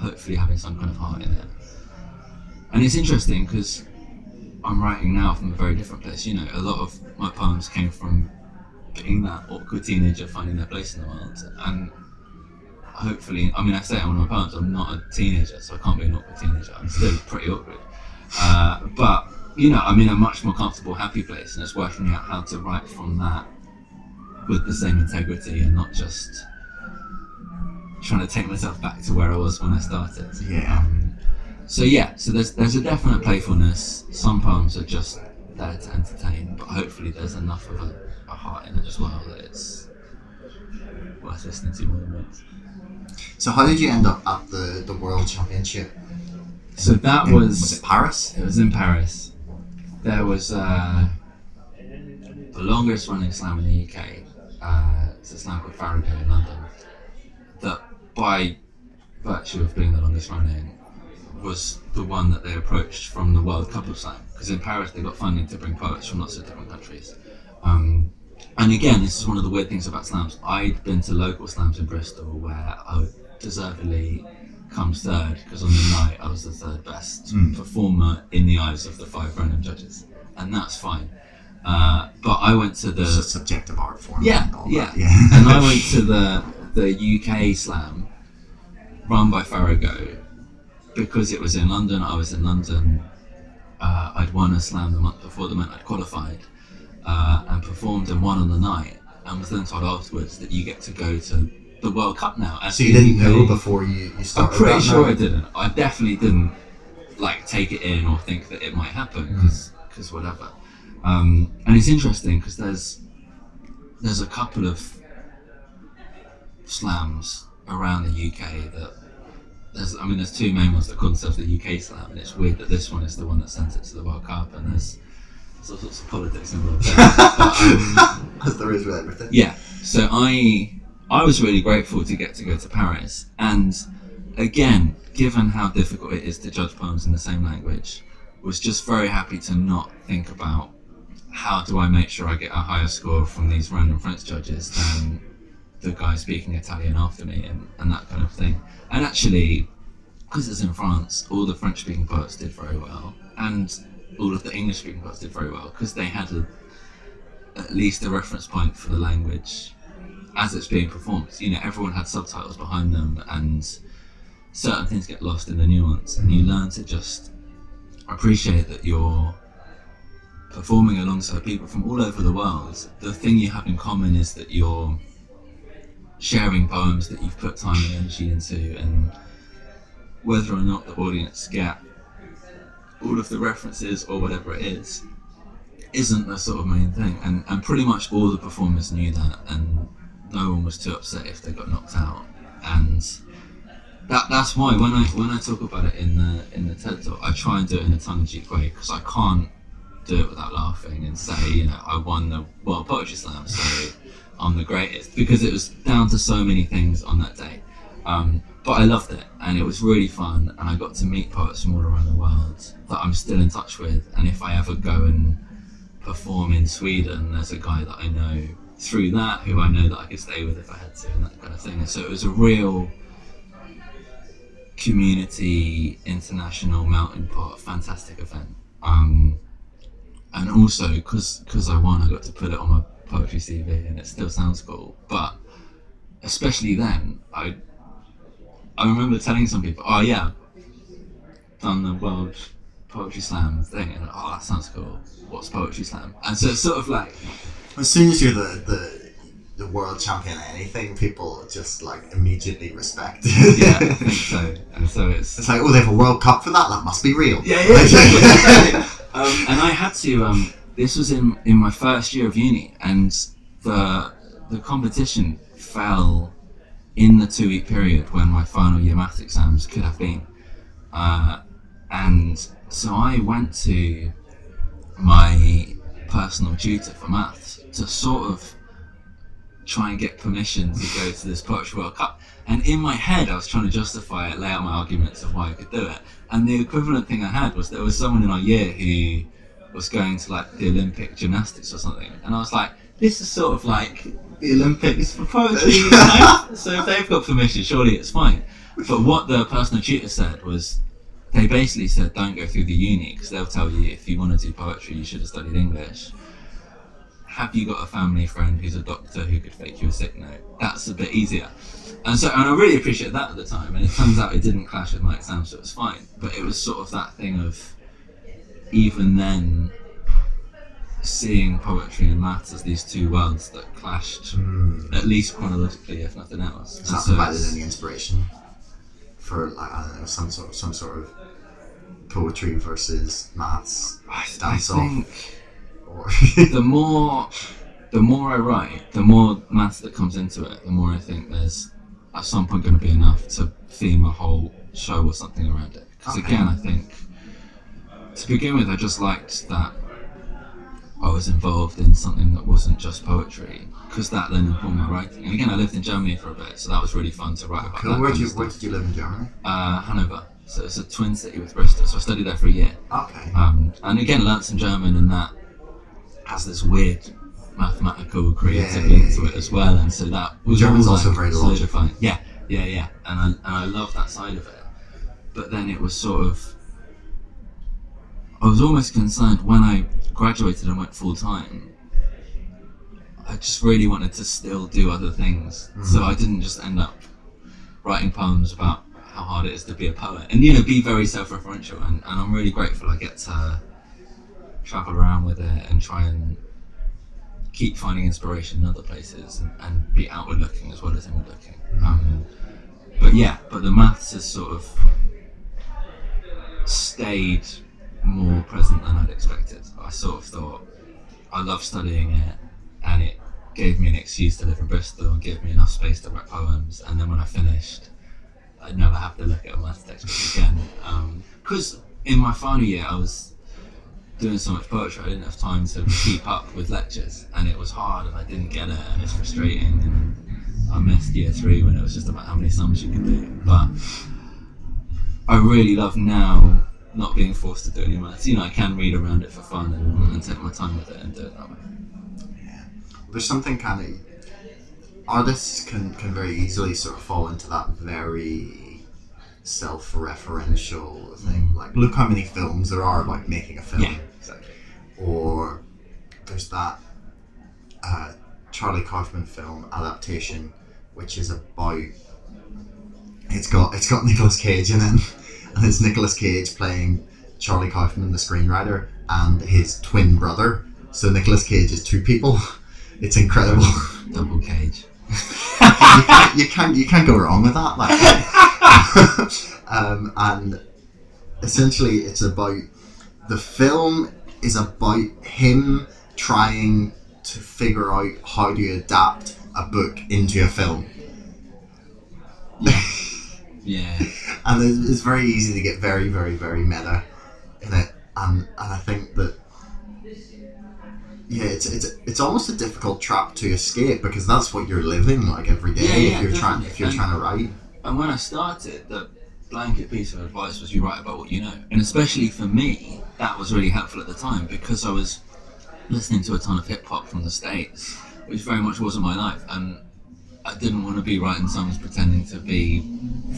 hopefully having some kind of heart in it. And it's interesting because I'm writing now from a very different place. You know, a lot of my poems came from being that awkward teenager finding their place in the world and hopefully I mean I say in one of my poems I'm not a teenager so I can't be an awkward teenager I'm still pretty awkward uh, but you know I'm in a much more comfortable happy place and it's working out how to write from that with the same integrity and not just trying to take myself back to where I was when I started Yeah. um, so yeah so there's there's a definite playfulness some poems are just there to entertain but hopefully there's enough of a, a heart in it as well that it's worth listening to more than once So how did you end up at the, the World Championship? so that In- was was it Paris? It was in Paris. There was uh, the longest running slam in the UK. Uh, it's a slam called Farrago in London. That, by virtue of being the longest running, was the one that they approached from the World Cup of Slam. Because in Paris they got funding to bring poets from lots of different countries. Um, and again, this is one of the weird things about slams. I'd been to local slams in Bristol where I deservedly comes third because on the night I was the third best performer in the eyes of the five random judges, and that's fine. Uh, but I went to the It's a subjective art form. yeah, yeah. that, yeah. and I went to the the UK Slam run by Farrago because it was in London. I was in London. Uh, I'd won a slam the month before the meant I'd qualified uh, and performed and won on the night, and was then told afterwards that you get to go to the World Cup now. so you didn't UK know before you, you I'm pretty sure now? I didn't. I definitely didn't like take it in or think that it might happen because whatever. Um, and it's interesting because there's there's a couple of slams around the UK that there's I mean there's two main ones that call themselves the UK Slam and it's weird that this one is the one that sent it to the World Cup and there's, there's all sorts of politics involved. There. um, As there is with everything. yeah. So I I was really grateful to get to go to Paris, and again, given how difficult it is to judge poems in the same language, was just very happy to not think about how do I make sure I get a higher score from these random French judges than the guy speaking Italian after me and, and that kind of thing. And actually, because it's in France, all the French speaking poets did very well. And all of the English speaking poets did very well because they had a, at least a reference point for the language as it's being performed. You know, everyone had subtitles behind them, and certain things get lost in the nuance, and you learn to just appreciate that you're performing alongside people from all over the world. The thing you have in common is that you're sharing poems that you've put time and energy into, and whether or not the audience get all of the references or whatever it is isn't the sort of main thing. And, and pretty much all the performers knew that and no one was too upset if they got knocked out. And that that's why when I when I talk about it in the in the TED talk I try and do it in a tongue-in-cheek way because I can't do it without laughing and say you know I won the World Poetry Slam so I'm the greatest because it was down to so many things on that day. Um, but I loved it and it was really fun and I got to meet poets from all around the world that I'm still in touch with and if I ever go and perform in Sweden there's a guy that I know through that who I know that I could stay with if I had to and that kind of thing. And so it was a real community international melting pot fantastic event. Um, and also because I won I got to put it on my poetry CV and it still sounds cool but especially then I I remember telling some people, "Oh yeah, done the World Poetry Slam thing," and oh, that sounds cool. What's Poetry Slam? And so it's sort of like, as soon as you're the the, the world champion at anything, people just like immediately respect. yeah, I think so. And so it's it's like, oh, they have a World Cup for that. That must be real. Yeah, yeah. Exactly. um, and I had to. Um, this was in in my first year of uni, and the the competition fell in the two week period when my final year maths exams could have been. Uh, and so I went to my personal tutor for maths to sort of try and get permission to go to this Poetry World Cup. And in my head, I was trying to justify it, lay out my arguments of why I could do it. And the equivalent thing I had was there was someone in our year who was going to like the Olympic gymnastics or something. And I was like, this is sort of like the Olympics for poetry. So if they've got permission, surely it's fine. But what the personal tutor said was, they basically said, don't go through the uni because they'll tell you if you want to do poetry, you should have studied English. Have you got a family friend who's a doctor who could fake you a sick note? That's a bit easier. And so, and I really appreciated that at the time. And it turns out it didn't clash with my exam, so it was fine. But it was sort of that thing of, even then, seeing poetry and maths as these two worlds that clashed, Mm. at least chronologically, if nothing else. Has that so provided any inspiration for like I don't know some sort of some sort of poetry versus maths I, I dance off think or the more the more I write, the more maths that comes into it, the more I think there's at some point going to be enough to theme a whole show or something around it. Because Okay. again, I think to begin with, I just liked that I was involved in something that wasn't just poetry, because that then informed my writing. And again, I lived in Germany for a bit, so that was really fun to write about. cool. Where did you where did you live in Germany? Uh, Hanover. So it's a twin city with Bristol. So I studied there for a year. Okay. Um, and again, learnt some German, and that has this weird mathematical creative Yeah, link to it as well. And so that was German's also like, very logical. Yeah, yeah, yeah. And I and I love that side of it. But then it was sort of, I was almost concerned when I graduated and went full time. I just really wanted to still do other things, so Mhm. I didn't just end up writing poems about how hard it is to be a poet and you know be very self-referential and, and i'm really grateful i get to travel around with it and try and keep finding inspiration in other places and, and be outward looking as well as inward looking um, but yeah but the maths has sort of stayed more present than i'd expected i sort of thought i love studying it and it gave me an excuse to live in bristol and gave me enough space to write poems and then when i finished I'd never have to look at a maths textbook again. Um, because in my final year, I was doing so much poetry, I didn't have time to keep up with lectures, and it was hard, and I didn't get it, and it's frustrating. And I missed year three when it was just about how many sums you could do. But I really love now not being forced to do any maths. You know, I can read around it for fun and, and take my time with it and do it that way. Yeah. There's something kind of artists can can very easily sort of fall into that very self-referential thing. Like, look how many films there are like making a film. Yeah, exactly. Or there's that uh, Charlie Kaufman film adaptation, which is about it's got it's got Nicolas Cage in it, and it's Nicolas Cage playing Charlie Kaufman, the screenwriter, and his twin brother. So Nicolas Cage is two people. It's incredible. Double cage. you, can't, you can't you can't go wrong with that. Like, um, and essentially, it's about the film is about him trying to figure out how to adapt a book into a film. Yeah. and it's, it's very easy to get very, very, very meta in it, and and I think that yeah, it's it's it's almost a difficult trap to escape because that's what you're living like every day Yeah, yeah, if you're trying if you're trying to write. And when I started, the blanket piece of advice was you write about what you know. And especially for me, that was really helpful at the time because I was listening to a ton of hip hop from the States, which very much wasn't my life. And I didn't want to be writing songs pretending to be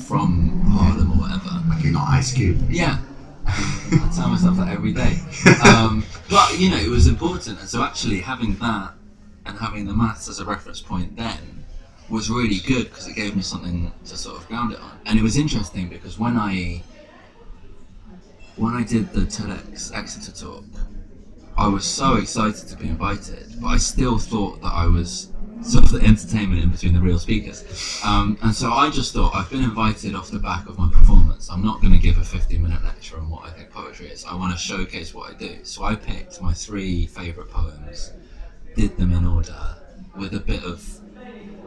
from Harlem or whatever. Like you're not Ice Cube. Yeah. I tell myself that every day. Um, but, you know, it was important. And so actually having that and having the maths as a reference point then was really good because it gave me something to sort of ground it on. And it was interesting because when I when I did the TEDx Exeter talk, I was so excited to be invited, but I still thought that I was sort of the entertainment in between the real speakers. Um, and so I just thought I've been invited off the back of my performance. I'm not going to give a 50 minute lecture on what I think poetry is. I want to showcase what I do. So I picked my three favourite poems, did them in order, with a bit of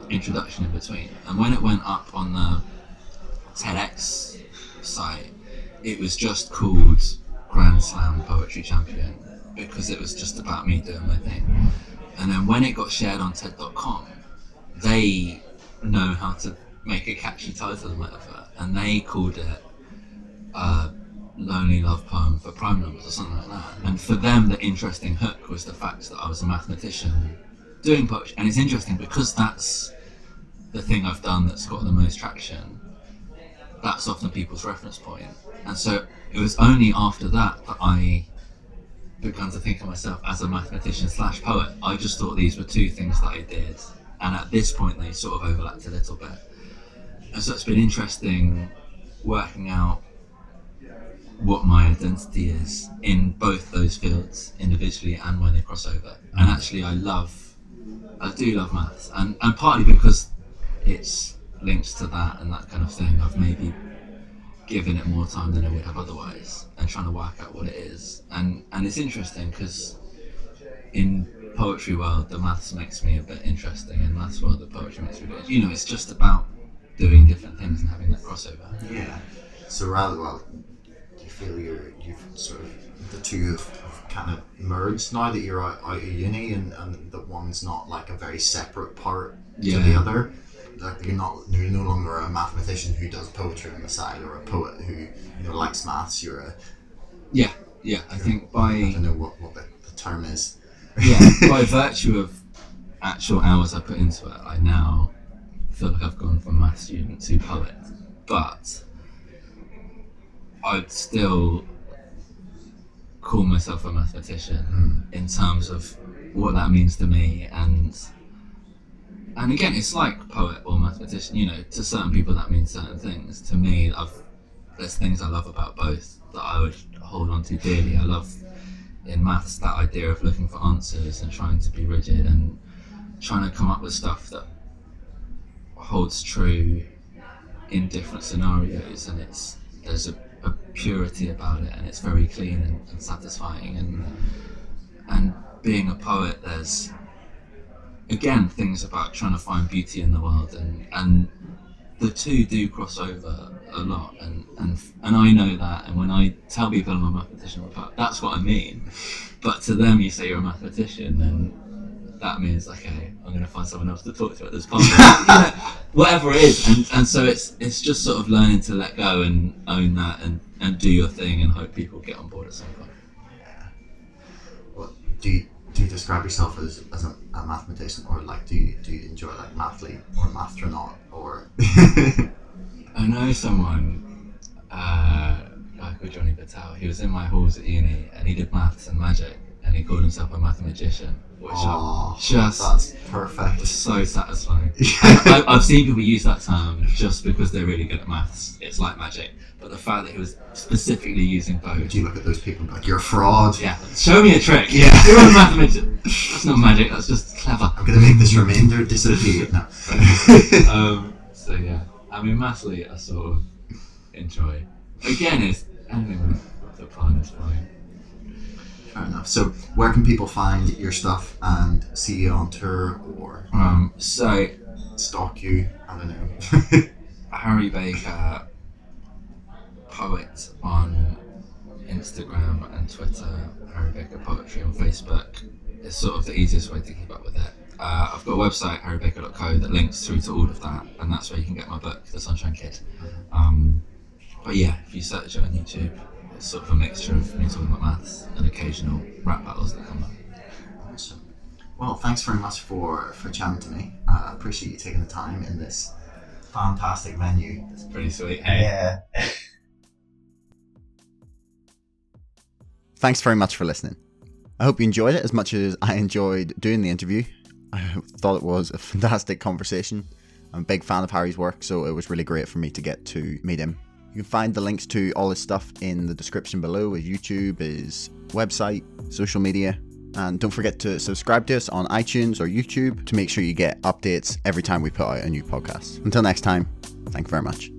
introduction in between. And when it went up on the TEDx site, it was just called Grand Slam Poetry Champion because it was just about me doing my thing. And then when it got shared on TED.com, they know how to make a catchy title and whatever, and they called it uh, Lonely Love Poem for Prime Numbers or something like that. And for them, the interesting hook was the fact that I was a mathematician doing poetry. And it's interesting because that's the thing I've done that's got the most traction. That's often people's reference point. And so it was only after that that I began to think of myself as a mathematician slash poet. I just thought these were two things that I did. And at this point, they sort of overlapped a little bit. And so it's been interesting working out what my identity is in both those fields, individually and when they cross over. And actually, I love, I do love maths, and and partly because it's linked to that and that kind of thing. I've maybe given it more time than I would have otherwise, and trying to work out what it is. And and it's interesting because in poetry world, the maths makes me a bit interesting, and maths world, the poetry makes me. a bit- You know, it's just about doing different things and having that crossover. Yeah. So rather well, do you feel you're you've sort of the two have, have kind of merged now that you're out, out of uni and, and that one's not like a very separate part to the Yeah. other. Like you're not you're no longer a mathematician who does poetry on the side or a poet who you know likes maths. You're a Yeah, yeah. I think by I don't know what, what the, the term is. yeah, by virtue of actual hours I put into it, I now feel like I've gone from math student to poet. But I'd still call myself a mathematician hmm. in terms of what that means to me and and again it's like poet or mathematician, you know, to certain people that means certain things. To me I've there's things I love about both that I would hold on to dearly. I love in maths that idea of looking for answers and trying to be rigid and trying to come up with stuff that holds true in different scenarios and it's there's a, a purity about it and it's very clean and, and satisfying and and being a poet there's again things about trying to find beauty in the world and and the two do cross over a lot and and and I know that. And when I tell people I'm a mathematician that's what I mean. But to them you say you're a mathematician then that means okay I'm going to find someone else to talk to at this know, whatever it is. And and so it's it's just sort of learning to let go and own that and and do your thing and hope people get on board at some point. What do you do you describe yourself as, as a, a, mathematician or like do you, do you enjoy like mathly or mathronaut or? I know someone uh, like Johnny Patel. He was in my halls at uni and he did maths and magic and he called himself a mathemagician which Oh, I just that's perfect. so satisfying. I, I've seen people use that term just because they're really good at maths. It's like magic, but the fact that he was specifically using both. Do you look at those people and be like, you're a fraud? Yeah, show me a trick. Yeah. you're a mathemagician. That's not magic. That's just clever. I'm going to make this remainder disappear. No. um, so yeah, I mean, mathly, I sort of enjoy. Again, it's with the plan is fine. Fair enough. So, where can people find your stuff and see you on tour or Um, so stalk you? I don't know. Harry Baker, poet on Instagram and Twitter, Harry Baker Poetry on Facebook is sort of the easiest way to keep up with it. Uh, I've got a website, harrybaker.co, that links through to all of that, and that's where you can get my book, The Sunshine Kid. Um, but yeah, if you search it on YouTube, it's sort of a mixture of me talking about maths and occasional rap battles that come up. Awesome. Well, thanks very much for for chatting to me. Uh, I appreciate you taking the time in this fantastic venue. It's pretty sweet. Hey. Yeah. Thanks very much for listening. I hope you enjoyed it as much as I enjoyed doing the interview. I thought it was a fantastic conversation. I'm a big fan of Harry's work, so it was really great for me to get to meet him. You can find the links to all his stuff in the description below his YouTube, his website, social media. And don't forget to subscribe to us on iTunes or YouTube to make sure you get updates every time we put out a new podcast. Until next time, thank you very much.